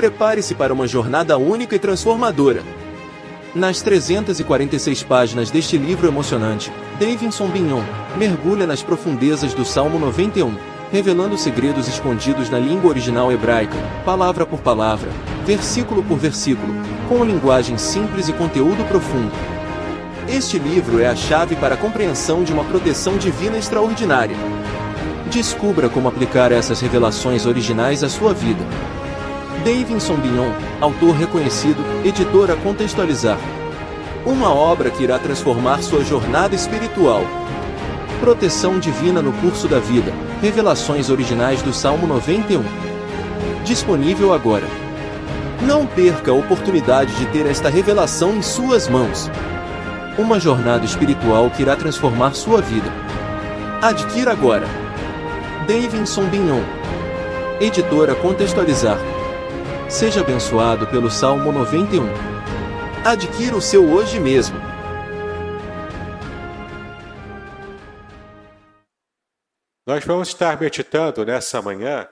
Prepare-se para uma jornada única e transformadora. Nas 346 páginas deste livro emocionante, Davidson Bignon mergulha nas profundezas do Salmo 91, revelando segredos escondidos na língua original hebraica, palavra por palavra, versículo por versículo, com linguagem simples e conteúdo profundo. Este livro é a chave para a compreensão de uma proteção divina extraordinária. Descubra como aplicar essas revelações originais à sua vida. Davidson Bignon, autor reconhecido, editor a contextualizar. Uma obra que irá transformar sua jornada espiritual. Proteção divina no curso da vida. Revelações originais do Salmo 91. Disponível agora. Não perca a oportunidade de ter esta revelação em suas mãos. Uma jornada espiritual que irá transformar sua vida. Adquira agora. Davidson Bignon. Editora Contextualizar. Seja abençoado pelo Salmo 91. Adquira o seu hoje mesmo. Nós vamos estar meditando nessa manhã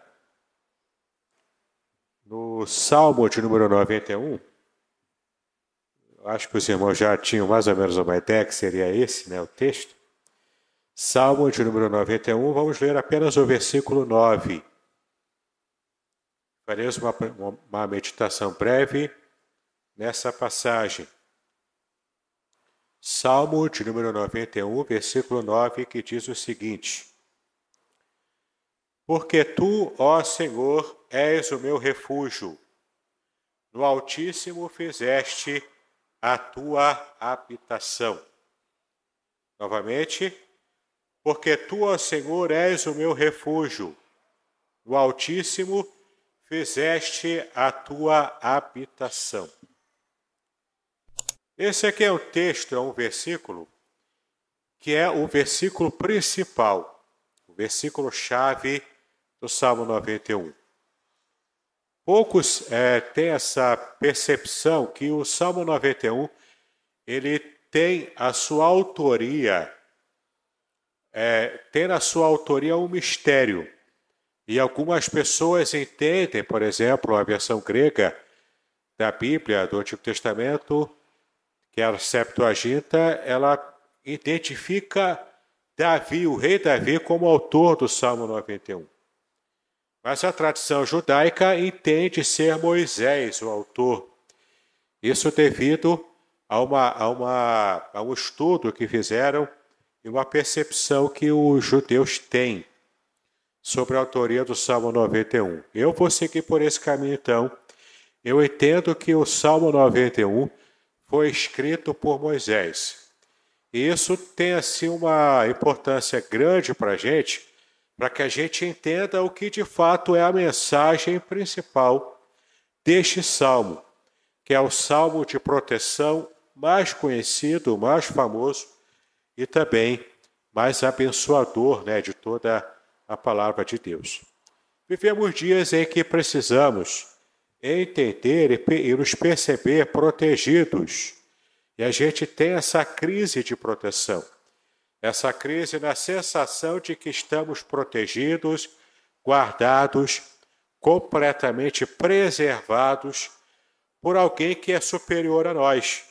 no Salmo de número 91. Acho que os irmãos já tinham mais ou menos uma ideia que seria esse, né, o texto. Salmo de número 91, vamos ler apenas o versículo 9. Faremos uma, uma meditação breve nessa passagem. Salmo de número 91, versículo 9, que diz o seguinte: Porque tu, ó Senhor, és o meu refúgio, no Altíssimo fizeste a tua habitação. Novamente, porque tu, ó Senhor, és o meu refúgio, no Altíssimo fizeste a tua habitação. Esse aqui é um texto, é um versículo, que é o versículo principal, o versículo chave do Salmo 91. Poucos é, têm essa percepção que o Salmo 91 ele tem a sua autoria, é, tem na sua autoria um mistério. E algumas pessoas entendem, por exemplo, a versão grega da Bíblia, do Antigo Testamento, que é a Septuaginta, ela identifica Davi, o rei Davi, como autor do Salmo 91. Mas a tradição judaica entende ser Moisés o autor. Isso devido a, uma, a, uma, a um estudo que fizeram e uma percepção que os judeus têm sobre a autoria do Salmo 91. Eu vou seguir por esse caminho então. Eu entendo que o Salmo 91 foi escrito por Moisés. E isso tem assim uma importância grande para a gente, para que a gente entenda o que de fato é a mensagem principal deste salmo, que é o salmo de proteção mais conhecido, mais famoso e também mais abençoador né, de toda a a palavra de Deus. Vivemos dias em que precisamos entender e nos perceber protegidos. E a gente tem essa crise de proteção. Essa crise na sensação de que estamos protegidos, guardados, completamente preservados por alguém que é superior a nós.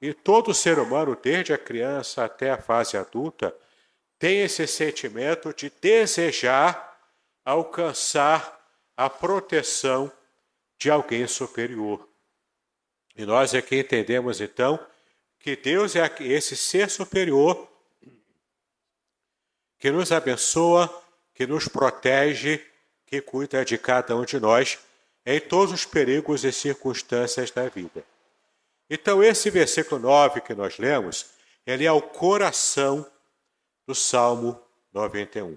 E todo ser humano, desde a criança até a fase adulta, tem esse sentimento de desejar alcançar a proteção de alguém superior. E nós aqui entendemos então que Deus é esse ser superior que nos abençoa, que nos protege, que cuida de cada um de nós em todos os perigos e circunstâncias da vida. Então, esse versículo 9 que nós lemos, ele é o coração do Salmo 91.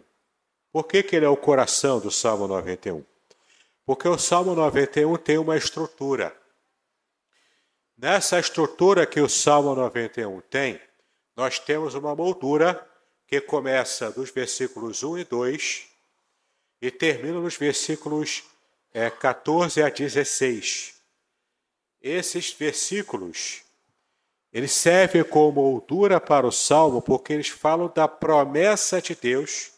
Por que, que ele é o coração do Salmo 91? Porque o Salmo 91 tem uma estrutura. Nessa estrutura que o Salmo 91 tem, nós temos uma moldura que começa dos versículos 1 e 2 e termina nos versículos é, 14 a 16. Esses versículos eles servem como moldura para o salmo porque eles falam da promessa de Deus,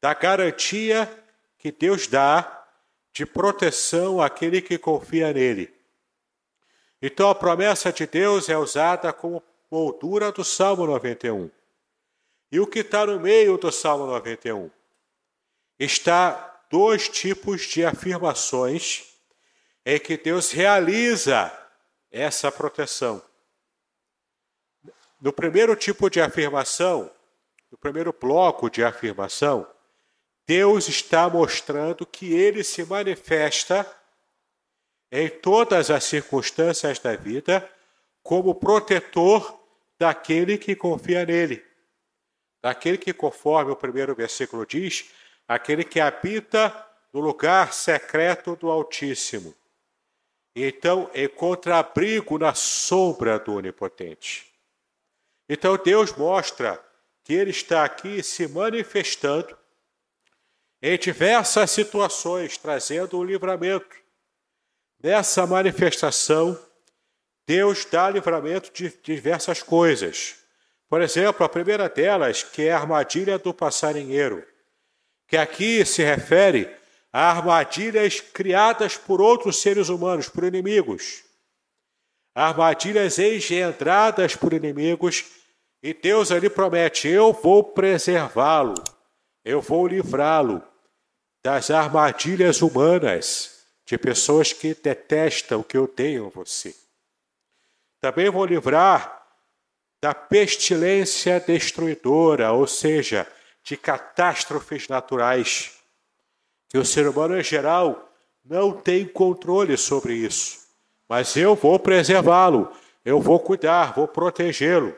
da garantia que Deus dá de proteção àquele que confia nele. Então a promessa de Deus é usada como moldura do Salmo 91. E o que está no meio do Salmo 91? Está dois tipos de afirmações em que Deus realiza essa proteção. No primeiro tipo de afirmação, no primeiro bloco de afirmação, Deus está mostrando que ele se manifesta em todas as circunstâncias da vida como protetor daquele que confia nele. Daquele que, conforme o primeiro versículo diz, aquele que habita no lugar secreto do Altíssimo. Então, encontra abrigo na sombra do Onipotente. Então, Deus mostra que Ele está aqui se manifestando em diversas situações, trazendo o livramento. Nessa manifestação, Deus dá livramento de diversas coisas. Por exemplo, a primeira delas, que é a armadilha do passarinheiro, que aqui se refere a armadilhas criadas por outros seres humanos, por inimigos. Armadilhas engendradas por inimigos, e Deus ali promete: eu vou preservá-lo, eu vou livrá-lo das armadilhas humanas de pessoas que detestam, que odeiam você. Também vou livrar da pestilência destruidora, ou seja, de catástrofes naturais, que o ser humano em geral não tem controle sobre isso. Mas eu vou preservá-lo, eu vou cuidar, vou protegê-lo.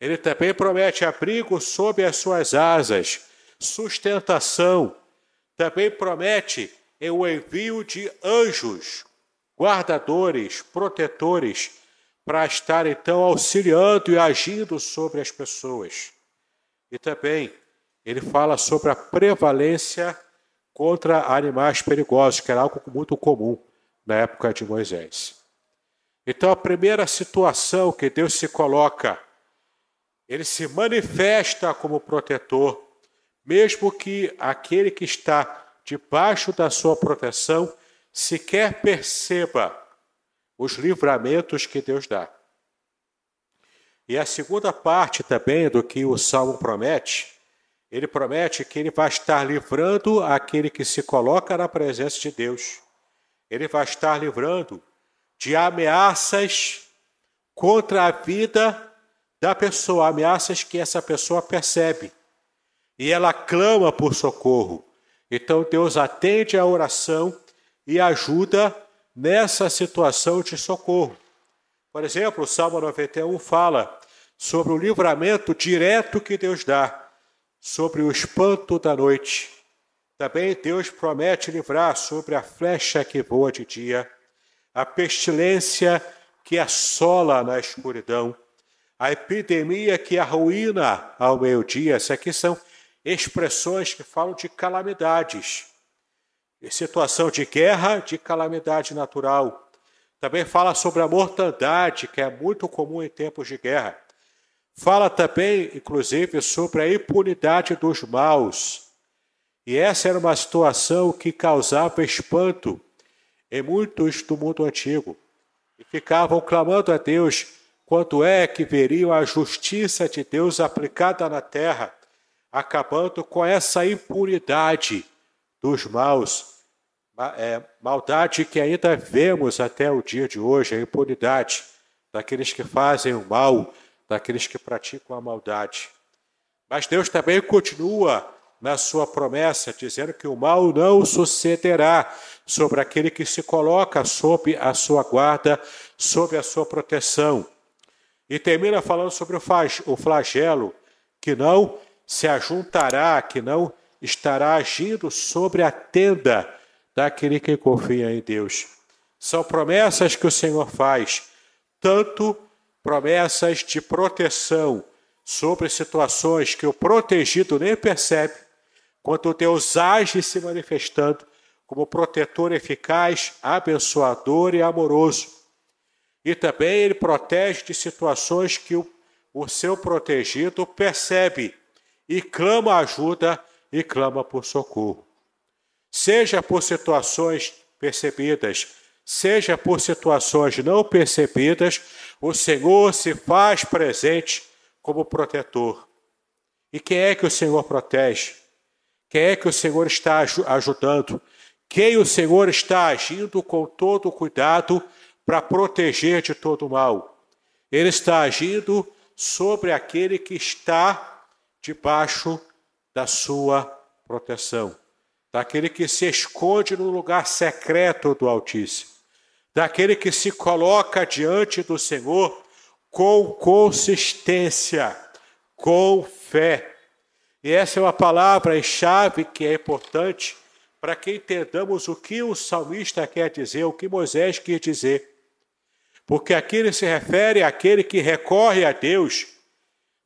Ele também promete abrigo sob as suas asas, sustentação. Também promete é o envio de anjos, guardadores, protetores, para estar então auxiliando e agindo sobre as pessoas. E também ele fala sobre a prevalência contra animais perigosos, que era algo muito comum na época de Moisés. Então, a primeira situação que Deus se coloca, ele se manifesta como protetor, mesmo que aquele que está debaixo da sua proteção, sequer perceba os livramentos que Deus dá. E a segunda parte também do que o Salmo promete, ele promete que ele vai estar livrando aquele que se coloca na presença de Deus. Ele vai estar livrando de ameaças contra a vida da pessoa, ameaças que essa pessoa percebe. E ela clama por socorro. Então Deus atende a oração e ajuda nessa situação de socorro. Por exemplo, o Salmo 91 fala sobre o livramento direto que Deus dá, sobre o espanto da noite. Também Deus promete livrar sobre a flecha que voa de dia, a pestilência que assola na escuridão, a epidemia que arruína ao meio-dia. Essas aqui são expressões que falam de calamidades, de situação de guerra, de calamidade natural. Também fala sobre a mortandade, que é muito comum em tempos de guerra. Fala também, inclusive, sobre a impunidade dos maus. E essa era uma situação que causava espanto em muitos do mundo antigo. E ficavam clamando a Deus quanto é que veriam a justiça de Deus aplicada na terra acabando com essa impunidade dos maus, é, maldade que ainda vemos até o dia de hoje, a impunidade daqueles que fazem o mal, daqueles que praticam a maldade. Mas Deus também continua na sua promessa, dizendo que o mal não sucederá sobre aquele que se coloca sob a sua guarda, sob a sua proteção. E termina falando sobre o flagelo, que não se ajuntará, que não estará agindo sobre a tenda daquele que confia em Deus. São promessas que o Senhor faz, tanto promessas de proteção sobre situações que o protegido nem percebe, quanto Deus age se manifestando como protetor eficaz, abençoador e amoroso. E também ele protege de situações que o, o seu protegido percebe e clama ajuda e clama por socorro. seja por situações percebidas, seja por situações não percebidas, o Senhor se faz presente como protetor. E quem é que o Senhor protege? Quem é que o Senhor está ajudando? Quem o Senhor está agindo com todo cuidado para proteger de todo mal? Ele está agindo sobre aquele que está debaixo da sua proteção, daquele que se esconde no lugar secreto do Altíssimo, daquele que se coloca diante do Senhor com consistência, com fé. E essa é uma palavra-chave que é importante para que entendamos o que o salmista quer dizer, o que Moisés quer dizer. Porque aqui ele se refere àquele que recorre a Deus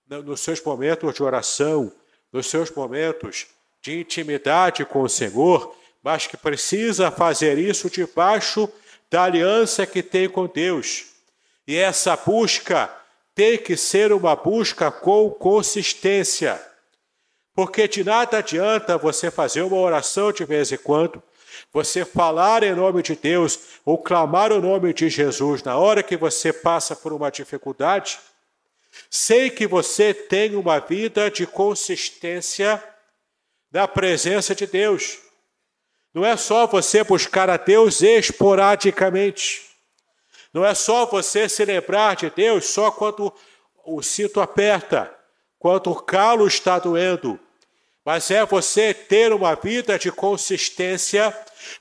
nos seus momentos de oração, nos seus momentos de intimidade com o Senhor, mas que precisa fazer isso debaixo da aliança que tem com Deus. E essa busca tem que ser uma busca com consistência. Porque de nada adianta você fazer uma oração de vez em quando, você falar em nome de Deus ou clamar o nome de Jesus na hora que você passa por uma dificuldade, sem que você tenha uma vida de consistência na presença de Deus. Não é só você buscar a Deus esporadicamente. Não é só você se lembrar de Deus só quando o cinto aperta, quando o calo está doendo, mas é você ter uma vida de consistência,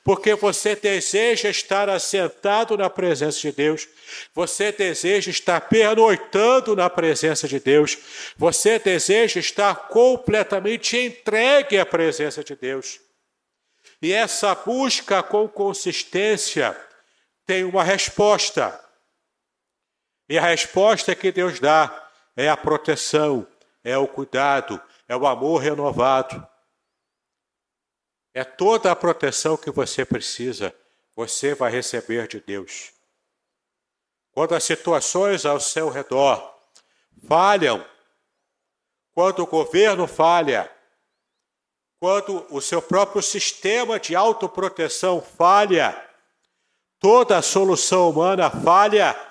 porque você deseja estar assentado na presença de Deus, você deseja estar pernoitando na presença de Deus, você deseja estar completamente entregue à presença de Deus. E essa busca com consistência tem uma resposta. E a resposta que Deus dá é a proteção, é o cuidado, é o amor renovado. É toda a proteção que você precisa, você vai receber de Deus. Quando as situações ao seu redor falham, quando o governo falha, quando o seu próprio sistema de autoproteção falha, toda a solução humana falha,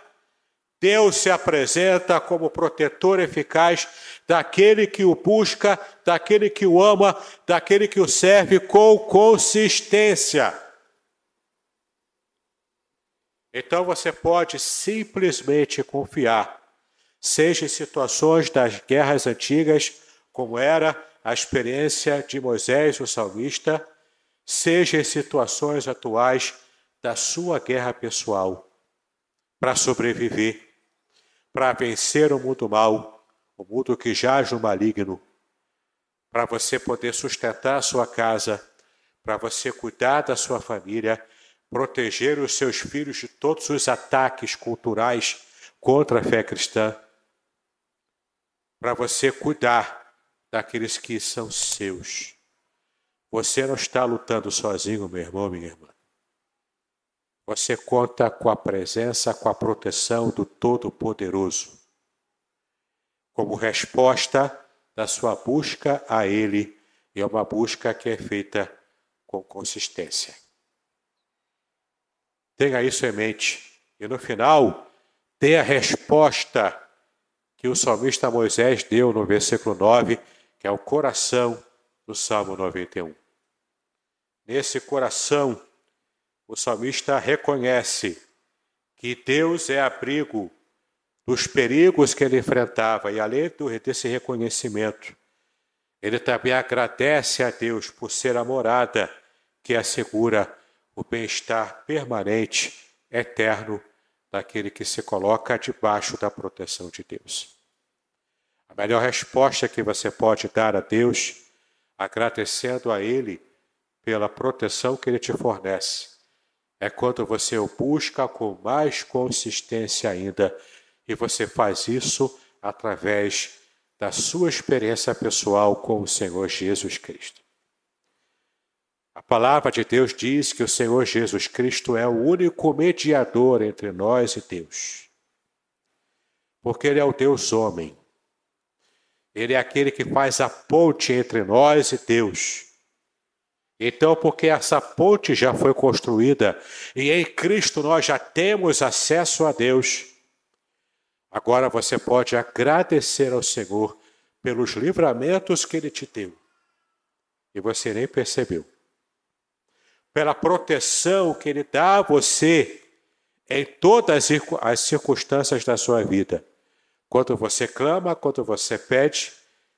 Deus se apresenta como protetor eficaz daquele que o busca, daquele que o ama, daquele que o serve com consistência. Então você pode simplesmente confiar, seja em situações das guerras antigas, como era a experiência de Moisés, o salmista, seja em situações atuais da sua guerra pessoal, para sobreviver para vencer o mundo mal, o mundo que jaz no maligno, para você poder sustentar a sua casa, para você cuidar da sua família, proteger os seus filhos de todos os ataques culturais contra a fé cristã, para você cuidar daqueles que são seus. Você não está lutando sozinho, meu irmão, minha irmã. Você conta com a presença, com a proteção do Todo-Poderoso. Como resposta da sua busca a Ele, e é uma busca que é feita com consistência. Tenha isso em mente. E no final, tem a resposta que o salmista Moisés deu no versículo 9, que é o coração do Salmo 91. Nesse coração, o salmista reconhece que Deus é abrigo dos perigos que ele enfrentava, e além desse reconhecimento, ele também agradece a Deus por ser a morada que assegura o bem-estar permanente, eterno, daquele que se coloca debaixo da proteção de Deus. A melhor resposta que você pode dar a Deus, agradecendo a Ele pela proteção que Ele te fornece, é quando você o busca com mais consistência ainda e você faz isso através da sua experiência pessoal com o Senhor Jesus Cristo. A palavra de Deus diz que o Senhor Jesus Cristo é o único mediador entre nós e Deus. Porque Ele é o Deus homem. Ele é aquele que faz a ponte entre nós e Deus. Então, porque essa ponte já foi construída e em Cristo nós já temos acesso a Deus, agora você pode agradecer ao Senhor pelos livramentos que Ele te deu e você nem percebeu, pela proteção que Ele dá a você em todas as circunstâncias da sua vida, quando você clama, quando você pede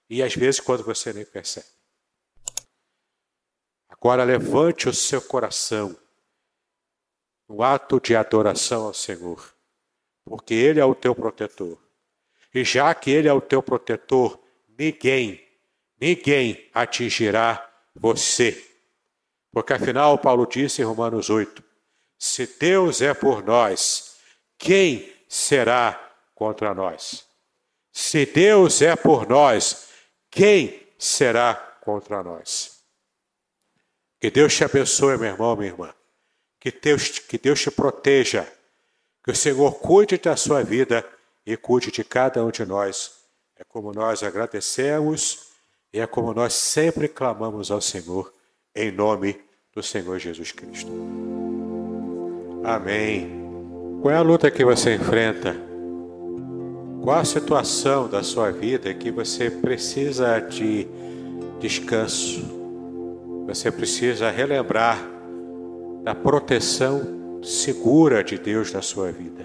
e às vezes quando você nem percebe. Agora levante o seu coração no ato de adoração ao Senhor, porque Ele é o teu protetor. E já que Ele é o teu protetor, ninguém, ninguém atingirá você. Porque afinal, Paulo disse em Romanos 8: se Deus é por nós, quem será contra nós? Se Deus é por nós, quem será contra nós? Que Deus te abençoe, meu irmão, minha irmã. Que Deus, que Deus te proteja. Que o Senhor cuide da sua vida e cuide de cada um de nós. É como nós agradecemos e é como nós sempre clamamos ao Senhor, em nome do Senhor Jesus Cristo. Amém. Qual é a luta que você enfrenta? Qual a situação da sua vida que você precisa de descanso? Você precisa relembrar da proteção segura de Deus na sua vida.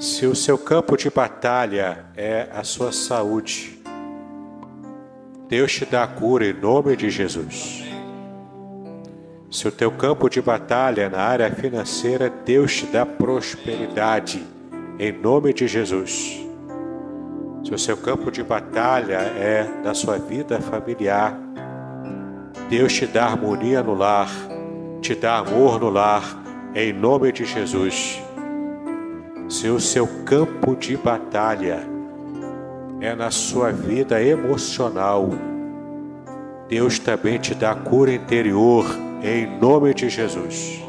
Se o seu campo de batalha é a sua saúde, Deus te dá a cura em nome de Jesus. Se o teu campo de batalha é na área financeira, Deus te dá prosperidade em nome de Jesus. Se o seu campo de batalha é na sua vida familiar, Deus te dá harmonia no lar, te dá amor no lar, em nome de Jesus. Se o seu campo de batalha é na sua vida emocional, Deus também te dá cura interior, em nome de Jesus.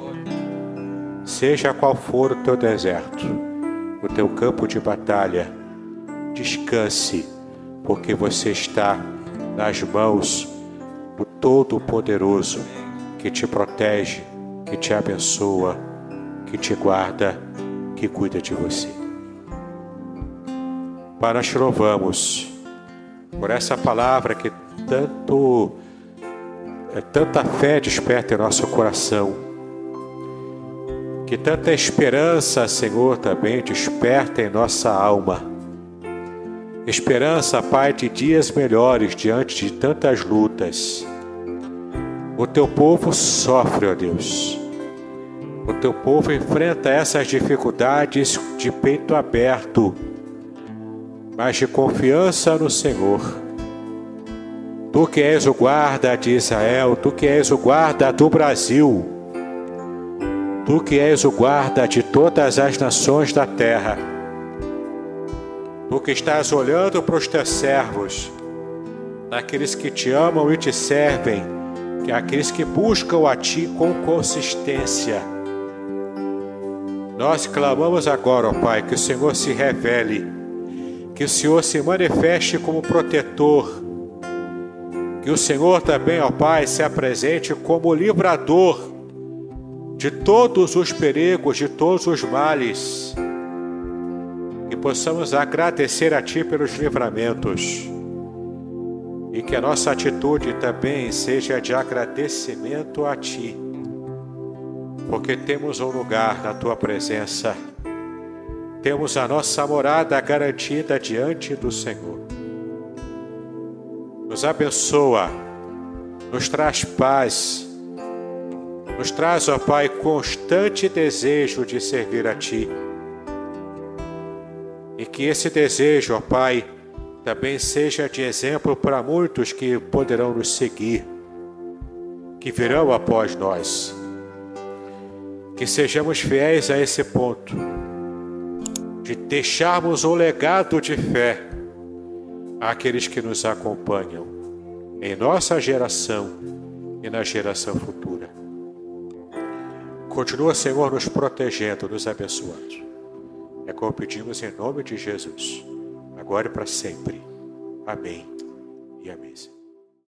Seja qual for o teu deserto, o teu campo de batalha, descanse, porque você está nas mãos Todo-Poderoso, que te protege, que te abençoa, que te guarda, que cuida de você. Pai, nós te louvamos por essa palavra que tanto é tanta fé desperta em nosso coração, que tanta esperança, Senhor, também desperta em nossa alma Esperança, Pai, de dias melhores diante de tantas lutas. O teu povo sofre, ó Deus. O teu povo enfrenta essas dificuldades de peito aberto, mas de confiança no Senhor. Tu que és o guarda de Israel, tu que és o guarda do Brasil, tu que és o guarda de todas as nações da terra porque estás olhando para os teus servos, naqueles que te amam e te servem, que é aqueles que buscam a ti com consistência. Nós clamamos agora, ó Pai, que o Senhor se revele, que o Senhor se manifeste como protetor, que o Senhor também, ó Pai, se apresente como livrador de todos os perigos, de todos os males que possamos agradecer a Ti pelos livramentos e que a nossa atitude também seja de agradecimento a Ti, porque temos um lugar na Tua presença, temos a nossa morada garantida diante do Senhor. Nos abençoa, nos traz paz, nos traz, ó Pai, constante desejo de servir a Ti e que esse desejo, ó Pai, também seja de exemplo para muitos que poderão nos seguir, que virão após nós. Que sejamos fiéis a esse ponto, de deixarmos um legado de fé àqueles que nos acompanham, em nossa geração e na geração futura. Continua, Senhor, nos protegendo, nos abençoando. É como pedimos em nome de Jesus, agora e para sempre. Amém e amém.